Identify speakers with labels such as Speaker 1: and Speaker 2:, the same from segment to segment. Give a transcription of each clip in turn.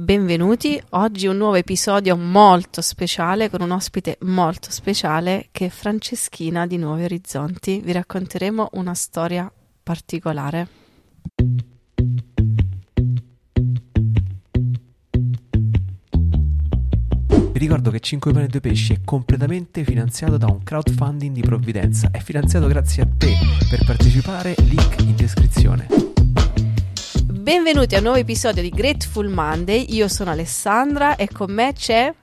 Speaker 1: benvenuti. Oggi un nuovo episodio molto speciale con un ospite molto speciale che è Franceschina di Nuovi Orizzonti. Vi racconteremo una storia particolare.
Speaker 2: Vi ricordo che 5 pane e 2 pesci è completamente finanziato da un crowdfunding di provvidenza. È finanziato grazie a te. Per partecipare, link in descrizione.
Speaker 1: Benvenuti a un nuovo episodio di Grateful Monday. Io sono Alessandra e con me c'è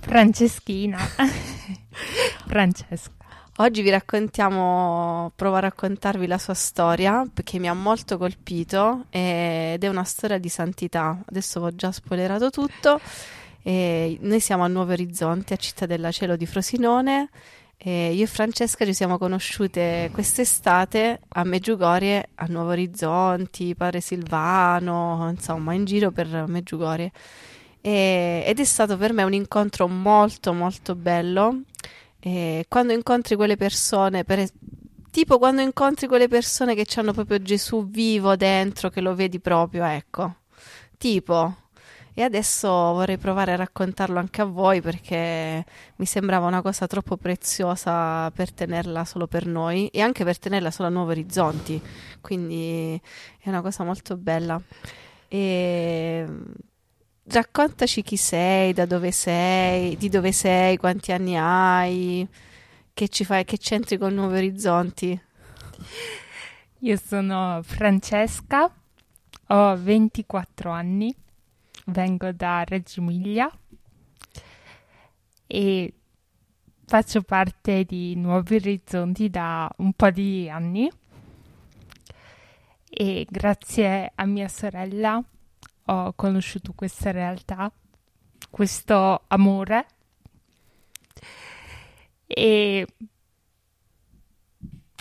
Speaker 3: Franceschina. Francesca.
Speaker 1: Oggi vi raccontiamo, provo a raccontarvi la sua storia perché mi ha molto colpito ed è una storia di santità. Adesso ho già spoilerato tutto. E noi siamo a Nuovo Orizzonte, a Cittadella Cielo di Frosinone e io e Francesca ci siamo conosciute quest'estate a Meggiugorie, a Nuovo Orizzonti, Padre Silvano, insomma, in giro per Meggiugorie. E, ed è stato per me un incontro molto molto bello. E quando incontri quelle persone, per, tipo quando incontri quelle persone che hanno proprio Gesù vivo dentro, che lo vedi proprio, ecco. Tipo, e adesso vorrei provare a raccontarlo anche a voi perché mi sembrava una cosa troppo preziosa per tenerla solo per noi e anche per tenerla solo a nuovi orizzonti. Quindi è una cosa molto bella. E raccontaci chi sei, da dove sei, di dove sei, quanti anni hai, che ci fai, che c'entri con Nuovi Orizzonti.
Speaker 3: Io sono Francesca, ho 24 anni vengo da Reggio Emilia e faccio parte di Nuovi Orizzonti da un po' di anni. E grazie a mia sorella ho conosciuto questa realtà, questo amore. E,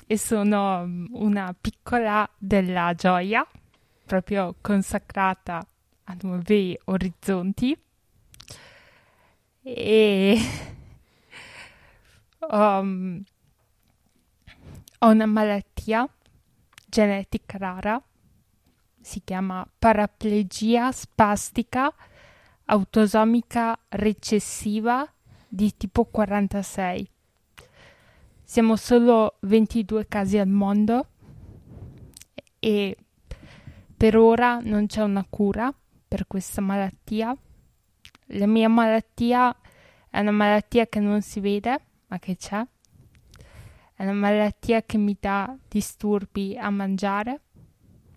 Speaker 3: e sono una piccola della gioia, proprio consacrata nuovi orizzonti e um, ho una malattia genetica rara, si chiama paraplegia spastica autosomica recessiva di tipo 46. Siamo solo 22 casi al mondo e per ora non c'è una cura per questa malattia. La mia malattia è una malattia che non si vede, ma che c'è. È una malattia che mi dà disturbi a mangiare.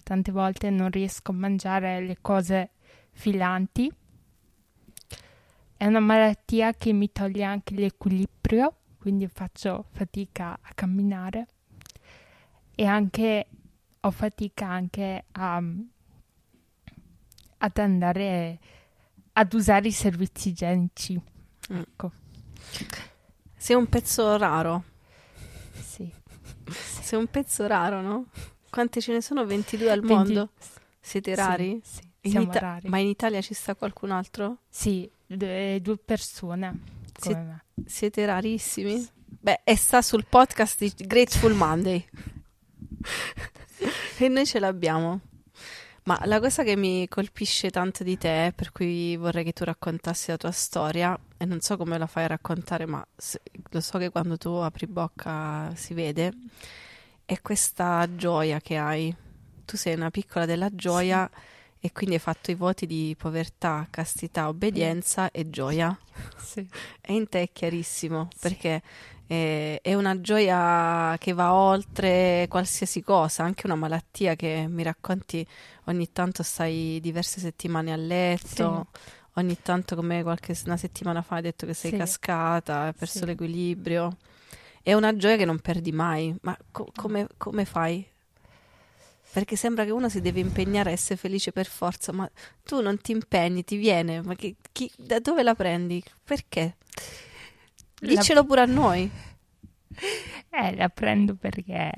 Speaker 3: Tante volte non riesco a mangiare le cose filanti. È una malattia che mi toglie anche l'equilibrio, quindi faccio fatica a camminare e anche ho fatica anche a ad andare ad usare i servizi igienici. Mm. Ecco.
Speaker 1: Sei un pezzo raro.
Speaker 3: Sì.
Speaker 1: Sei un pezzo raro, no? Quante ce ne sono? 22 al 20... mondo? Siete rari?
Speaker 3: Sì, sì siamo
Speaker 1: Ita-
Speaker 3: rari.
Speaker 1: Ma in Italia ci sta qualcun altro?
Speaker 3: Sì, due, due persone.
Speaker 1: Sie- siete rarissimi? Sì. Beh, e sta sul podcast di Grateful Monday. e noi ce l'abbiamo. Ma la cosa che mi colpisce tanto di te, per cui vorrei che tu raccontassi la tua storia, e non so come la fai a raccontare, ma se, lo so che quando tu apri bocca si vede, è questa gioia che hai. Tu sei una piccola della gioia sì. e quindi hai fatto i voti di povertà, castità, obbedienza e gioia.
Speaker 3: Sì.
Speaker 1: E in te è chiarissimo, sì. perché eh, è una gioia che va oltre qualsiasi cosa, anche una malattia che mi racconti ogni tanto stai diverse settimane a letto, sì. ogni tanto come qualche una settimana fa hai detto che sei sì. cascata, hai perso sì. l'equilibrio. È una gioia che non perdi mai, ma co- come, come fai? Perché sembra che uno si deve impegnare a essere felice per forza, ma tu non ti impegni, ti viene, ma chi, chi, da dove la prendi? Perché? Diccelo la... pure a noi.
Speaker 3: Eh, la prendo perché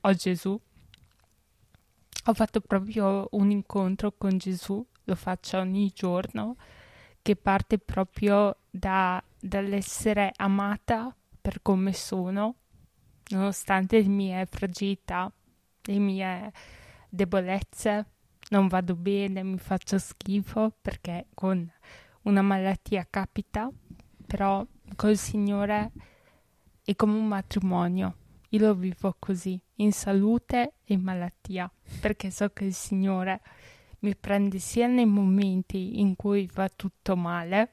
Speaker 3: ho Gesù. Ho fatto proprio un incontro con Gesù, lo faccio ogni giorno, che parte proprio da, dall'essere amata per come sono, nonostante le mie fragilità, le mie debolezze, non vado bene, mi faccio schifo perché con una malattia capita, però col Signore è come un matrimonio. Io lo vivo così, in salute e in malattia, perché so che il Signore mi prende sia nei momenti in cui va tutto male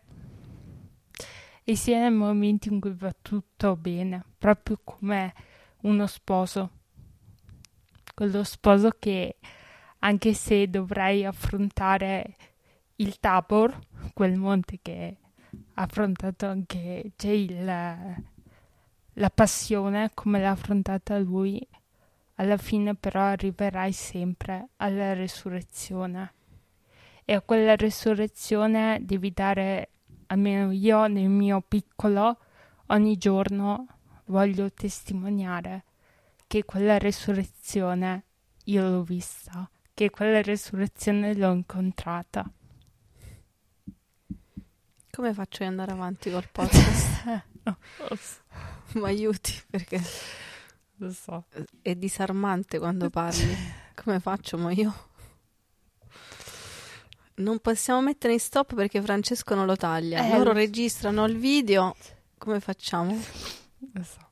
Speaker 3: e sia nei momenti in cui va tutto bene, proprio come uno sposo. Quello sposo che anche se dovrei affrontare il Tabor, quel monte che ha affrontato anche Jay, la passione come l'ha affrontata lui, alla fine però arriverai sempre alla resurrezione. E a quella resurrezione devi dare, almeno io nel mio piccolo, ogni giorno voglio testimoniare che quella resurrezione io l'ho vista, che quella resurrezione l'ho incontrata.
Speaker 1: Come faccio ad andare avanti col podcast? no, Mi aiuti perché
Speaker 3: lo so.
Speaker 1: È disarmante quando parli. Come faccio mo io? Non possiamo mettere in stop perché Francesco non lo taglia. Eh, Loro registrano il video. Come facciamo?
Speaker 3: Lo so.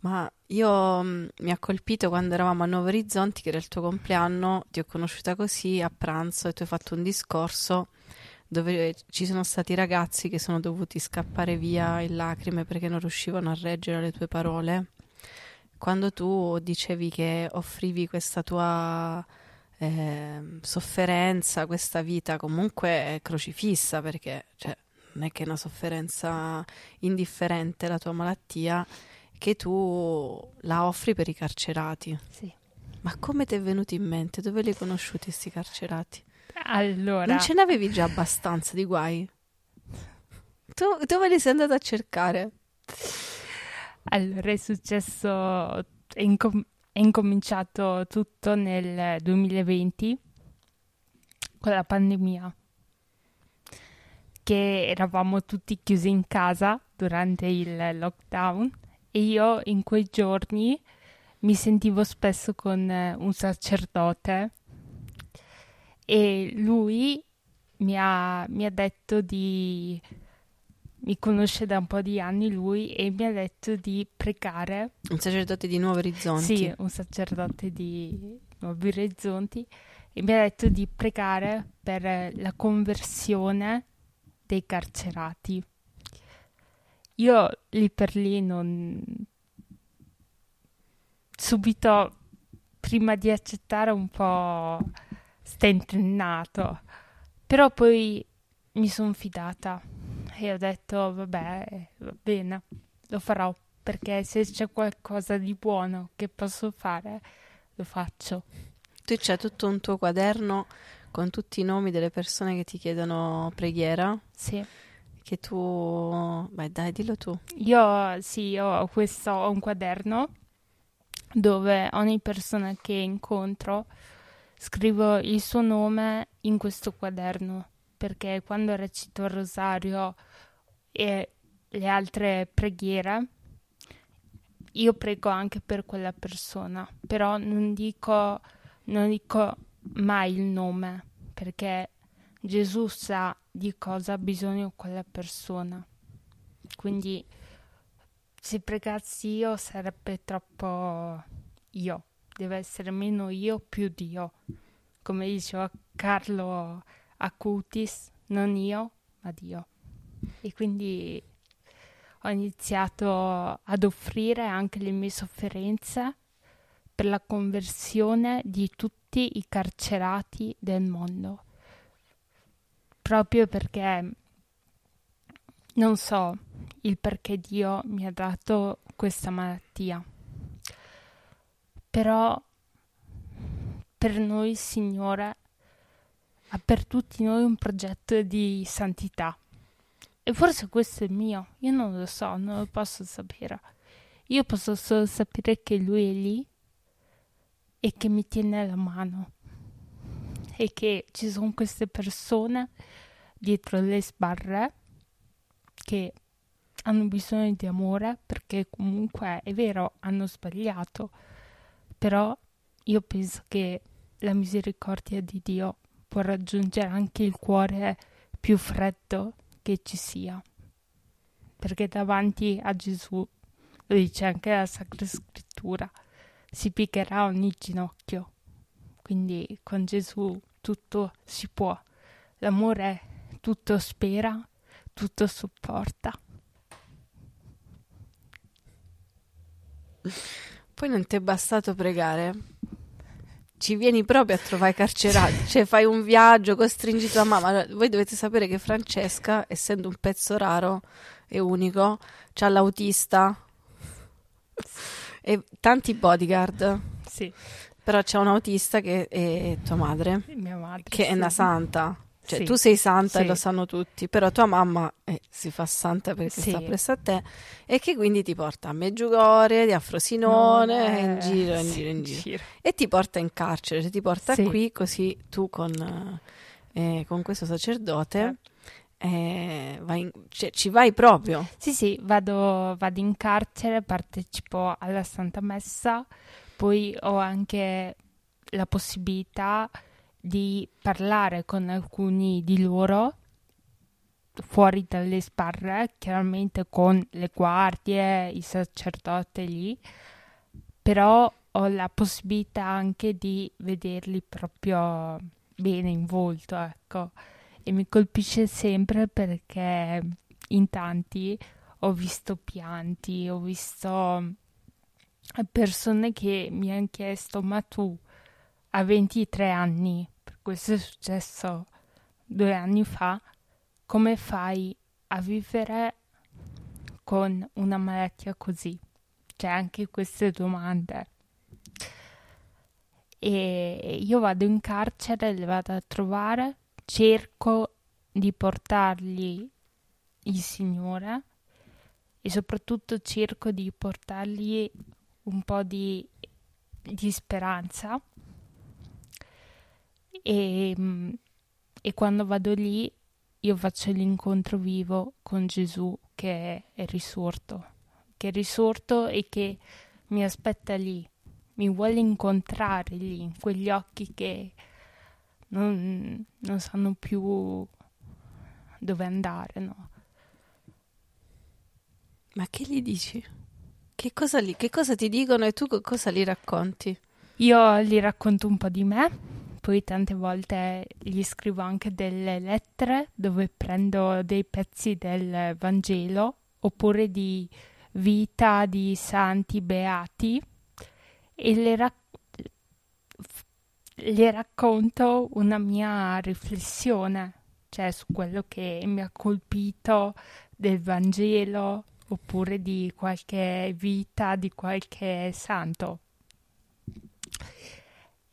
Speaker 1: Ma io mm, mi ha colpito quando eravamo a Nuovo Orizzonti, che era il tuo compleanno, ti ho conosciuta così a pranzo e tu hai fatto un discorso dove ci sono stati ragazzi che sono dovuti scappare via in lacrime perché non riuscivano a reggere le tue parole. Quando tu dicevi che offrivi questa tua eh, sofferenza, questa vita comunque crocifissa, perché cioè, non è che è una sofferenza indifferente la tua malattia, che tu la offri per i carcerati.
Speaker 3: Sì.
Speaker 1: Ma come ti è venuto in mente? Dove li hai conosciuti questi carcerati?
Speaker 3: Allora.
Speaker 1: Non ce n'avevi già abbastanza di guai? Tu dove li sei andato a cercare?
Speaker 3: Allora è successo, è, incom- è incominciato tutto nel 2020 con la pandemia che eravamo tutti chiusi in casa durante il lockdown e io in quei giorni mi sentivo spesso con un sacerdote e lui mi ha, mi ha detto di mi conosce da un po' di anni lui e mi ha detto di pregare.
Speaker 1: Un sacerdote di Nuovi Orizzonti?
Speaker 3: Sì, un sacerdote di Nuovi Orizzonti e mi ha detto di pregare per la conversione dei carcerati. Io lì per lì non... subito, prima di accettare un po' stentennato. Però poi mi sono fidata e ho detto vabbè, va bene, lo farò perché se c'è qualcosa di buono che posso fare, lo faccio.
Speaker 1: Tu c'è tutto un tuo quaderno con tutti i nomi delle persone che ti chiedono preghiera?
Speaker 3: Sì.
Speaker 1: Che tu... Beh, dai, dillo tu.
Speaker 3: Io, sì, ho questo, ho un quaderno dove ogni persona che incontro scrivo il suo nome in questo quaderno perché quando recito il rosario e le altre preghiere io prego anche per quella persona però non dico, non dico mai il nome perché Gesù sa di cosa ha bisogno quella persona. Quindi se pregassi io sarebbe troppo io deve essere meno io più Dio. Come diceva Carlo Acutis, non io, ma Dio. E quindi ho iniziato ad offrire anche le mie sofferenze per la conversione di tutti i carcerati del mondo. Proprio perché non so il perché Dio mi ha dato questa malattia però per noi il Signore ha per tutti noi un progetto di santità. E forse questo è mio, io non lo so, non lo posso sapere. Io posso solo sapere che Lui è lì e che mi tiene la mano e che ci sono queste persone dietro le sbarre che hanno bisogno di amore perché comunque è vero hanno sbagliato però io penso che la misericordia di Dio può raggiungere anche il cuore più freddo che ci sia. Perché davanti a Gesù, lo dice anche la Sacra Scrittura, si piccherà ogni ginocchio. Quindi con Gesù tutto si può. L'amore tutto spera, tutto supporta.
Speaker 1: Poi non ti è bastato pregare. Ci vieni proprio a trovare carcerati, cioè fai un viaggio, costringi tua mamma. Voi dovete sapere che Francesca, essendo un pezzo raro e unico, ha l'autista e tanti bodyguard.
Speaker 3: Sì.
Speaker 1: Però c'è un autista che è tua madre,
Speaker 3: mia madre,
Speaker 1: che
Speaker 3: sì.
Speaker 1: è una santa. Cioè,
Speaker 3: Sì.
Speaker 1: tu sei santa e
Speaker 3: Sì.
Speaker 1: lo sanno tutti, però tua mamma eh, si fa santa perché
Speaker 3: Sì.
Speaker 1: sta presso a te e che quindi ti porta a Meggiugorje, a Frosinone,
Speaker 3: Non è-
Speaker 1: in giro, in giro, in giro. E ti porta in carcere, cioè ti porta qui così tu con, eh, con questo sacerdote eh, vai in- cioè, ci vai proprio.
Speaker 3: Sì, sì, vado, vado in carcere, partecipo alla Santa Messa, poi ho anche la possibilità di parlare con alcuni di loro fuori dalle sbarre, chiaramente con le guardie, i sacerdoti lì, però ho la possibilità anche di vederli proprio bene in volto, ecco. E mi colpisce sempre perché in tanti ho visto pianti, ho visto persone che mi hanno chiesto: Ma tu a 23 anni, per questo è successo due anni fa, come fai a vivere con una malattia così? C'è anche queste domande. E io vado in carcere, le vado a trovare, cerco di portargli il Signore e soprattutto cerco di portargli un po' di, di speranza e, e quando vado lì io faccio l'incontro vivo con Gesù che è risorto, che è risorto e che mi aspetta lì, mi vuole incontrare lì, in quegli occhi che non, non sanno più dove andare, no?
Speaker 1: Ma che gli dici? Che cosa, li- che cosa ti dicono e tu cosa li racconti?
Speaker 3: Io gli racconto un po' di me, poi tante volte gli scrivo anche delle lettere dove prendo dei pezzi del Vangelo oppure di vita di santi beati e le, rac- le racconto una mia riflessione, cioè su quello che mi ha colpito del Vangelo oppure di qualche vita di qualche santo.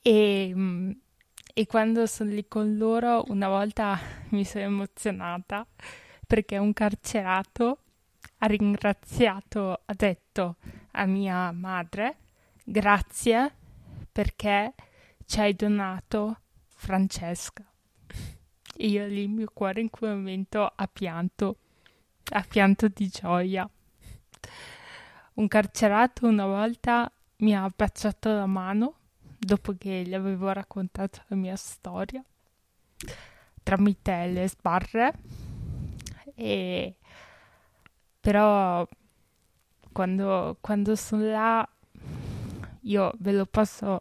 Speaker 3: E, mm, e quando sono lì con loro, una volta mi sono emozionata perché un carcerato ha ringraziato, ha detto a mia madre grazie perché ci hai donato Francesca. E io lì il mio cuore in quel momento ha pianto, ha pianto di gioia. Un carcerato una volta mi ha baciato la mano dopo che gli avevo raccontato la mia storia tramite le sbarre. E però quando, quando sono là io ve lo posso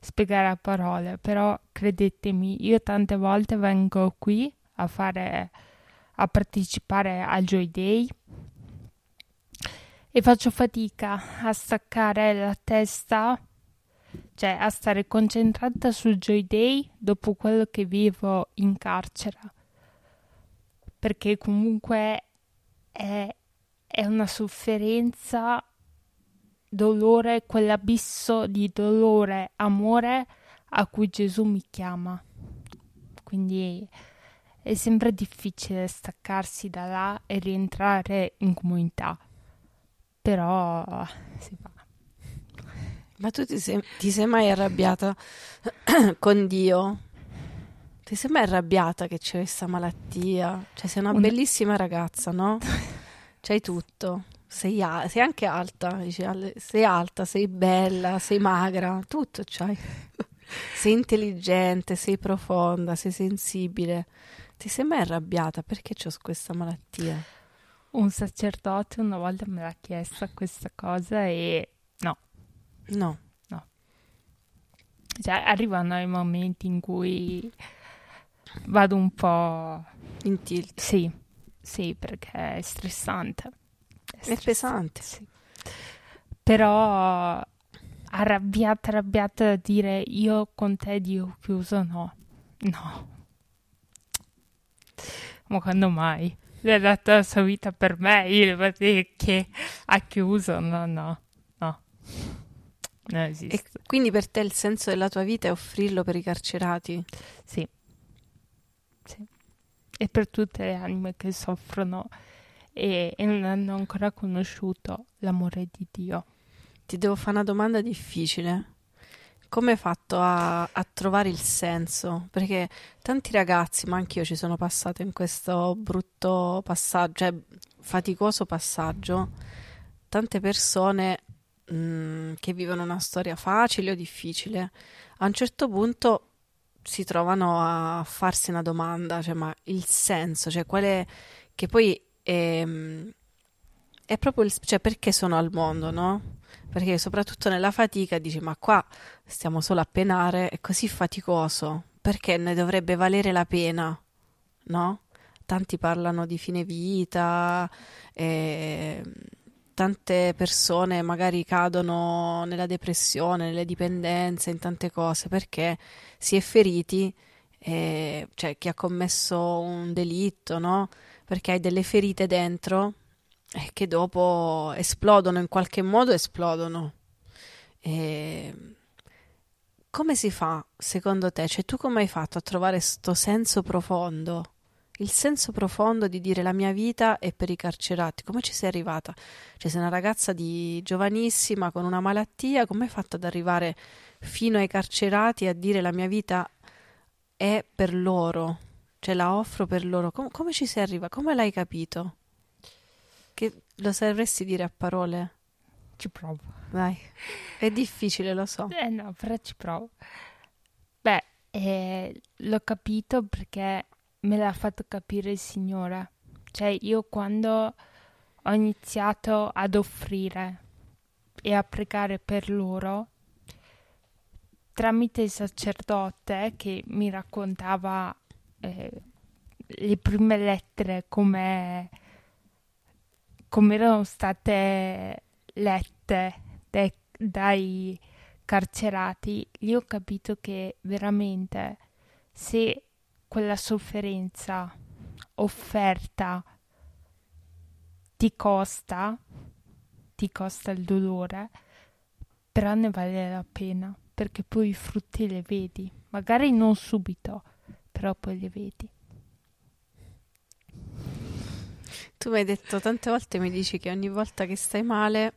Speaker 3: spiegare a parole però credetemi io tante volte vengo qui a fare a partecipare al Joy Day e faccio fatica a staccare la testa cioè a stare concentrata sul Joy Day dopo quello che vivo in carcere. Perché comunque è, è una sofferenza dolore quell'abisso di dolore amore a cui Gesù mi chiama. Quindi è sempre difficile staccarsi da là e rientrare in comunità. Però si fa
Speaker 1: Ma tu ti sei, ti sei mai arrabbiata con Dio? Ti sei mai arrabbiata che c'è questa malattia? Cioè, sei una
Speaker 3: Una-
Speaker 1: bellissima ragazza, no? C'hai tutto. Sei, a- sei anche alta, dici, sei alta, sei bella, sei magra, tutto c'hai. sei intelligente, sei profonda, sei sensibile. Ti sei mai arrabbiata? Perché ho questa malattia?
Speaker 3: Un sacerdote una volta me l'ha chiesta questa cosa e no.
Speaker 1: No.
Speaker 3: Cioè, arrivano i momenti in cui vado un po'
Speaker 1: in tilt.
Speaker 3: Sì, sì, perché è stressante.
Speaker 1: È, è pesante.
Speaker 3: Sì. Però arrabbiata, arrabbiata da dire io con te Dio chiuso, no. No. Ma quando mai? Le ha dato la sua vita per me, io devo dire che ha chiuso, no, no. Non esiste.
Speaker 1: E quindi per te il senso della tua vita è offrirlo per i carcerati?
Speaker 3: Sì. Sì. E per tutte le anime che soffrono e, e non hanno ancora conosciuto l'amore di Dio.
Speaker 1: Ti devo fare una domanda difficile. Come hai fatto a, a, trovare il senso? Perché tanti ragazzi, ma anch'io ci sono passato in questo brutto passaggio, cioè faticoso passaggio, tante persone mm, che vivono una storia facile o difficile, a un certo punto si trovano a farsi una domanda, cioè ma il senso, cioè quale che poi è, è proprio il, cioè perché sono al mondo, no? perché soprattutto nella fatica dici ma qua stiamo solo a penare, è così faticoso, perché ne dovrebbe valere la pena, no? Tanti parlano di fine vita, eh, tante persone magari cadono nella depressione, nelle dipendenze, in tante cose, perché si è feriti, eh, cioè chi ha commesso un delitto, no? Perché hai delle ferite dentro e che dopo esplodono, in qualche modo esplodono. E come si fa, secondo te? Cioè, tu come hai fatto a trovare questo senso profondo? Il senso profondo di dire la mia vita è per i carcerati. Come ci sei arrivata? Cioè, sei una ragazza di giovanissima con una malattia, come hai fatto ad arrivare fino ai carcerati a dire la mia vita è per loro? Cioè, la offro per loro. Com- come ci sei arrivata? Come l'hai capito? Che lo sapresti dire a parole?
Speaker 3: Ci provo.
Speaker 1: Vai. È difficile, lo so.
Speaker 3: Eh no, però ci provo. Beh, eh, l'ho capito perché me l'ha fatto capire il Signore. Cioè, io quando ho iniziato ad offrire e a pregare per loro, tramite il sacerdote che mi raccontava eh, le prime lettere come come erano state lette dai, dai carcerati, lì ho capito che veramente se quella sofferenza offerta ti costa, ti costa il dolore, però ne vale la pena perché poi i frutti li vedi, magari non subito, però poi li vedi.
Speaker 1: Tu mi hai detto tante volte, mi dici che ogni volta che stai male,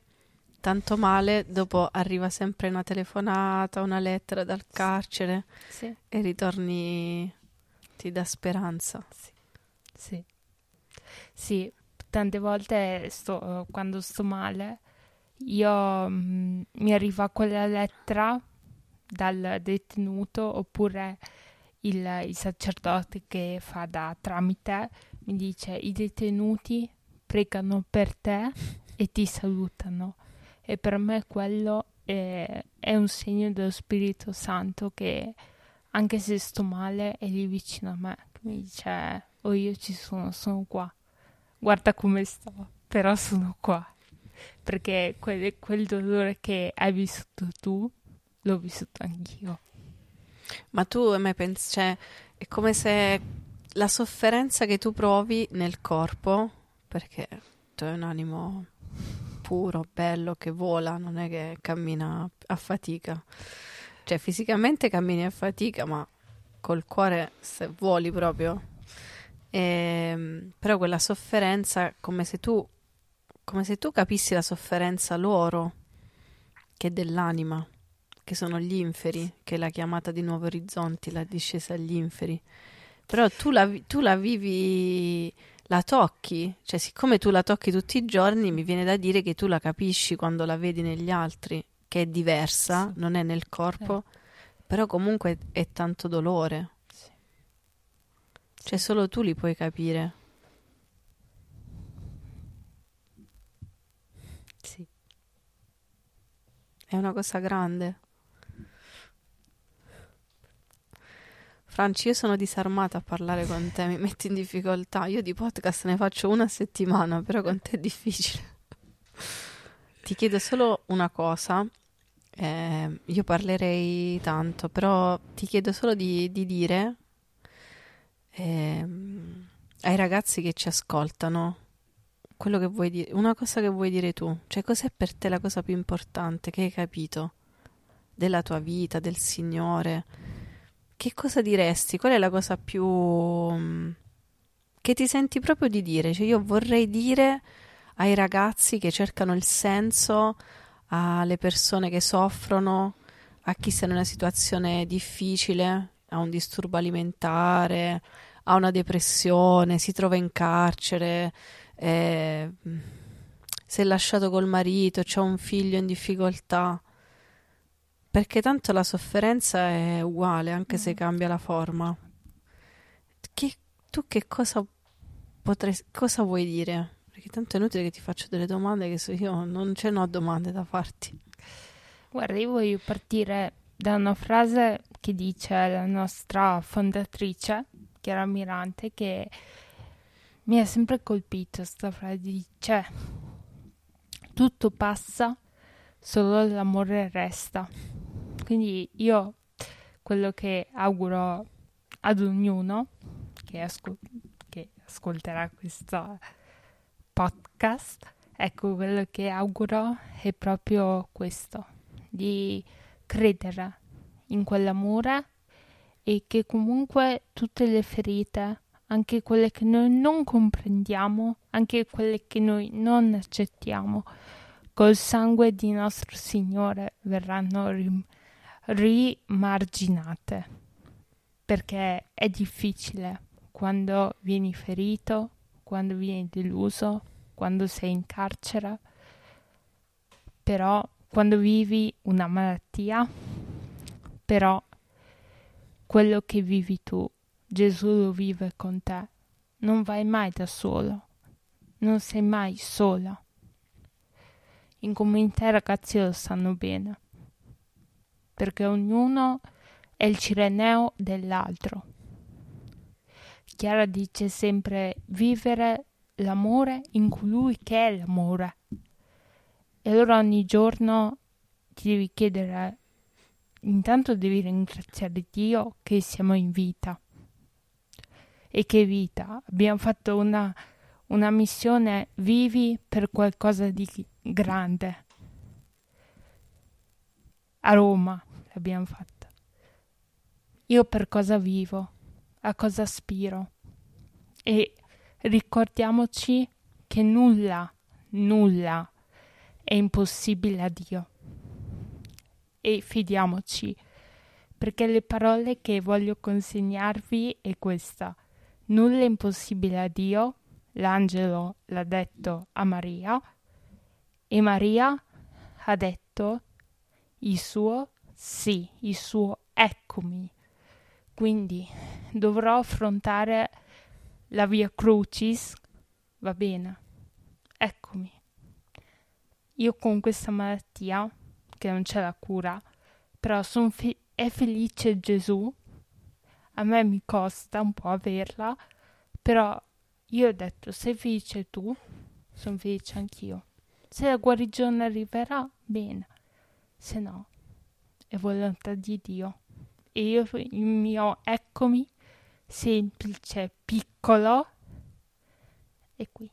Speaker 1: tanto male, dopo arriva sempre una telefonata, una lettera dal carcere
Speaker 3: sì.
Speaker 1: e ritorni, ti dà speranza.
Speaker 3: Sì, sì. sì. tante volte sto, quando sto male, io mh, mm, mi arriva quella lettera dal detenuto oppure il, il sacerdote che fa da tramite mi dice i detenuti pregano per te e ti salutano e per me quello è, è un segno dello Spirito Santo che anche se sto male è lì vicino a me mi dice oh io ci sono sono qua guarda come sto però sono qua perché quel, quel dolore che hai vissuto tu l'ho vissuto anch'io
Speaker 1: ma tu a me pensi cioè è come se la sofferenza che tu provi nel corpo, perché tu hai un animo puro, bello, che vola, non è che cammina a fatica. Cioè, fisicamente cammini a fatica, ma col cuore se voli proprio. E, ehm, però quella sofferenza, come se tu, come se tu capissi la sofferenza loro, che è dell'anima, che sono gli inferi, che è la chiamata di nuovi orizzonti, la discesa agli inferi. Però tu la, tu la vivi, la tocchi, cioè siccome tu la tocchi tutti i giorni, mi viene da dire che tu la capisci quando la vedi negli altri, che è diversa, sì. non è nel corpo, sì. Però comunque è tanto dolore.
Speaker 3: Sì.
Speaker 1: Cioè solo tu li puoi capire.
Speaker 3: Sì.
Speaker 1: È una cosa grande. Franci, io sono disarmata a parlare con te, mi metti in difficoltà. Io di podcast ne faccio una settimana, però con te è difficile. Ti chiedo solo una cosa. Eh, io parlerei tanto, però ti chiedo solo di, di dire ehm, ai ragazzi che ci ascoltano quello che vuoi dire, una cosa che vuoi dire tu. Cioè, cos'è per te la cosa più importante che hai capito della tua vita, del Signore? Che cosa diresti? Qual è la cosa più mm, che ti senti proprio di dire? Cioè, io vorrei dire ai ragazzi che cercano il senso, alle persone che soffrono, a chi sta in una situazione difficile, ha un disturbo alimentare, ha una depressione, si trova in carcere, eh, si è lasciato col marito, c'ha un figlio in difficoltà. Perché tanto la sofferenza è uguale, anche se
Speaker 3: Mm.
Speaker 1: cambia la forma. Che, tu che cosa potresti, cosa vuoi dire? Perché tanto è inutile che ti faccio delle domande che so io non ce n'ho domande da farti.
Speaker 3: Guarda, io voglio partire da una frase che dice la nostra fondatrice, Chiara Mirante, che mi ha sempre colpito. Questa frase dice: Tutto passa, solo l'amore resta. Quindi io quello che auguro ad ognuno che, ascol- che ascolterà questo podcast, ecco quello che auguro è proprio questo, di credere in quell'amore e che comunque tutte le ferite, anche quelle che noi non comprendiamo, anche quelle che noi non accettiamo, col sangue di nostro Signore verranno rim- rimarginate. Perché è difficile quando vieni ferito, quando vieni deluso, quando sei in carcere, però quando vivi una malattia, però quello che vivi tu, Gesù lo vive con te. Non vai mai da solo, non sei mai sola. In comunità i ragazzi lo sanno bene, perché ognuno è il cireneo dell'altro. Chiara dice sempre vivere l'amore in colui che è l'amore. E allora ogni giorno ti devi chiedere, intanto devi ringraziare Dio che siamo in vita. E che vita? Abbiamo fatto una, una missione vivi per qualcosa di grande. A Roma l'abbiamo fatta. Io per cosa vivo? A cosa aspiro? E ricordiamoci che nulla, nulla è impossibile a Dio. E fidiamoci, perché le parole che voglio consegnarvi è questa. Nulla è impossibile a Dio, l'angelo l'ha detto a Maria, e Maria ha detto il suo sì, il suo eccomi. Quindi dovrò affrontare la via Crucis, va bene, eccomi. Io con questa malattia, che non c'è la cura, però fe- è felice Gesù, a me mi costa un po' averla, però io ho detto, sei felice tu, sono felice anch'io. Se la guarigione arriverà, bene, se no, è volontà di Dio. E io il mio eccomi semplice, piccolo, e qui.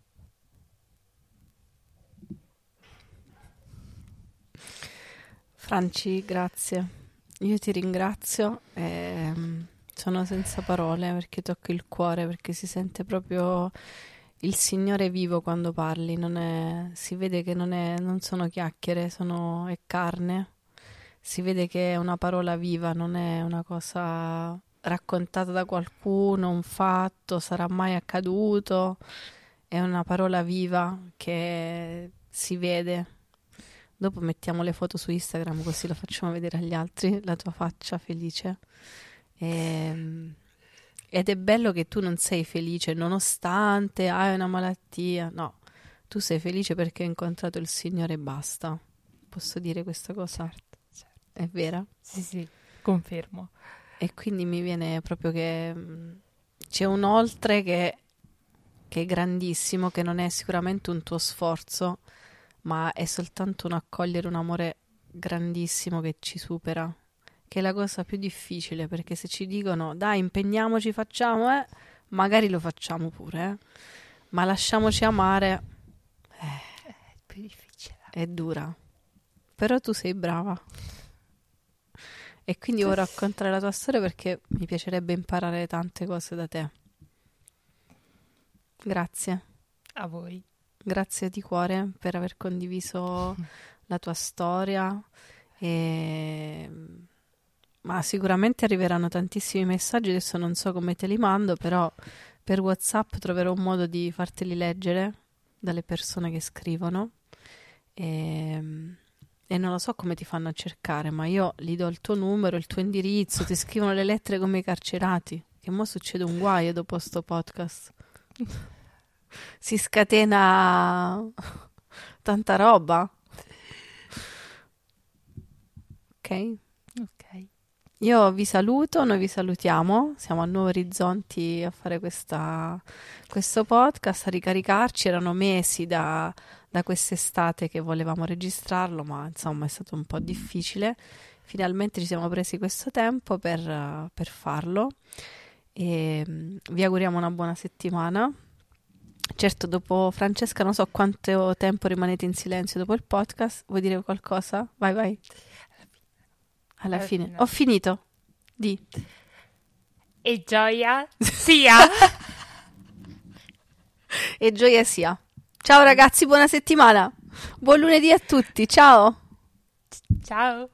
Speaker 1: Franci, grazie. Io ti ringrazio e mm, sono senza parole perché tocco il cuore, perché si sente proprio il Signore vivo quando parli, è- si vede che non, è- non sono chiacchiere, sono, è carne, si vede che è una parola viva, non è una cosa raccontata da qualcuno, un fatto, sarà mai accaduto, è una parola viva che si vede Dopo mettiamo le foto su Instagram così lo facciamo vedere agli altri, la tua faccia felice. Ehm, ed è bello che tu non sei felice nonostante hai una malattia. No, tu sei felice perché hai incontrato il Signore e basta. Posso dire questa cosa?
Speaker 3: Certo.
Speaker 1: È vera?
Speaker 3: Sì, sì, confermo.
Speaker 1: E quindi mi viene proprio che mh, c'è un oltre che, che è grandissimo, che non è sicuramente un tuo sforzo, ma è soltanto un accogliere un amore grandissimo che ci supera, che è la cosa più difficile, perché se ci dicono dai, impegniamoci, facciamo, eh, magari lo facciamo pure, eh, ma lasciamoci amare
Speaker 3: È più difficile.
Speaker 1: è dura. Però tu sei brava. E quindi vuoi raccontare la tua storia perché mi piacerebbe imparare tante cose da te. Grazie.
Speaker 3: A voi.
Speaker 1: Grazie di cuore per aver condiviso la tua storia. E... Ma sicuramente arriveranno tantissimi messaggi, adesso non so come te li mando, però per WhatsApp troverò un modo di farteli leggere dalle persone che scrivono. E... e non lo so come ti fanno a cercare, ma io gli do il tuo numero, il tuo indirizzo, ti scrivono le lettere come i carcerati. Che mo succede un guaio dopo sto podcast. Si scatena tanta roba. Ok?
Speaker 3: Ok.
Speaker 1: Io vi saluto, noi vi salutiamo, siamo a Nuovi Orizzonti a fare questa- questo podcast, a ricaricarci, erano mesi da, da quest'estate che volevamo registrarlo, ma insomma è stato un po' difficile. Finalmente ci siamo presi questo tempo per, eh, per farlo e mm, vi auguriamo una buona settimana. Certo, dopo Francesca non so quanto tempo rimanete in silenzio dopo il podcast, vuoi dire qualcosa? Vai, vai. Alla
Speaker 3: Alla
Speaker 1: fine.
Speaker 3: fine.
Speaker 1: Ho finito. Di.
Speaker 3: E gioia sia.
Speaker 1: E gioia sia. Ciao ragazzi, buona settimana. Buon lunedì a tutti. Ciao.
Speaker 3: Ciao.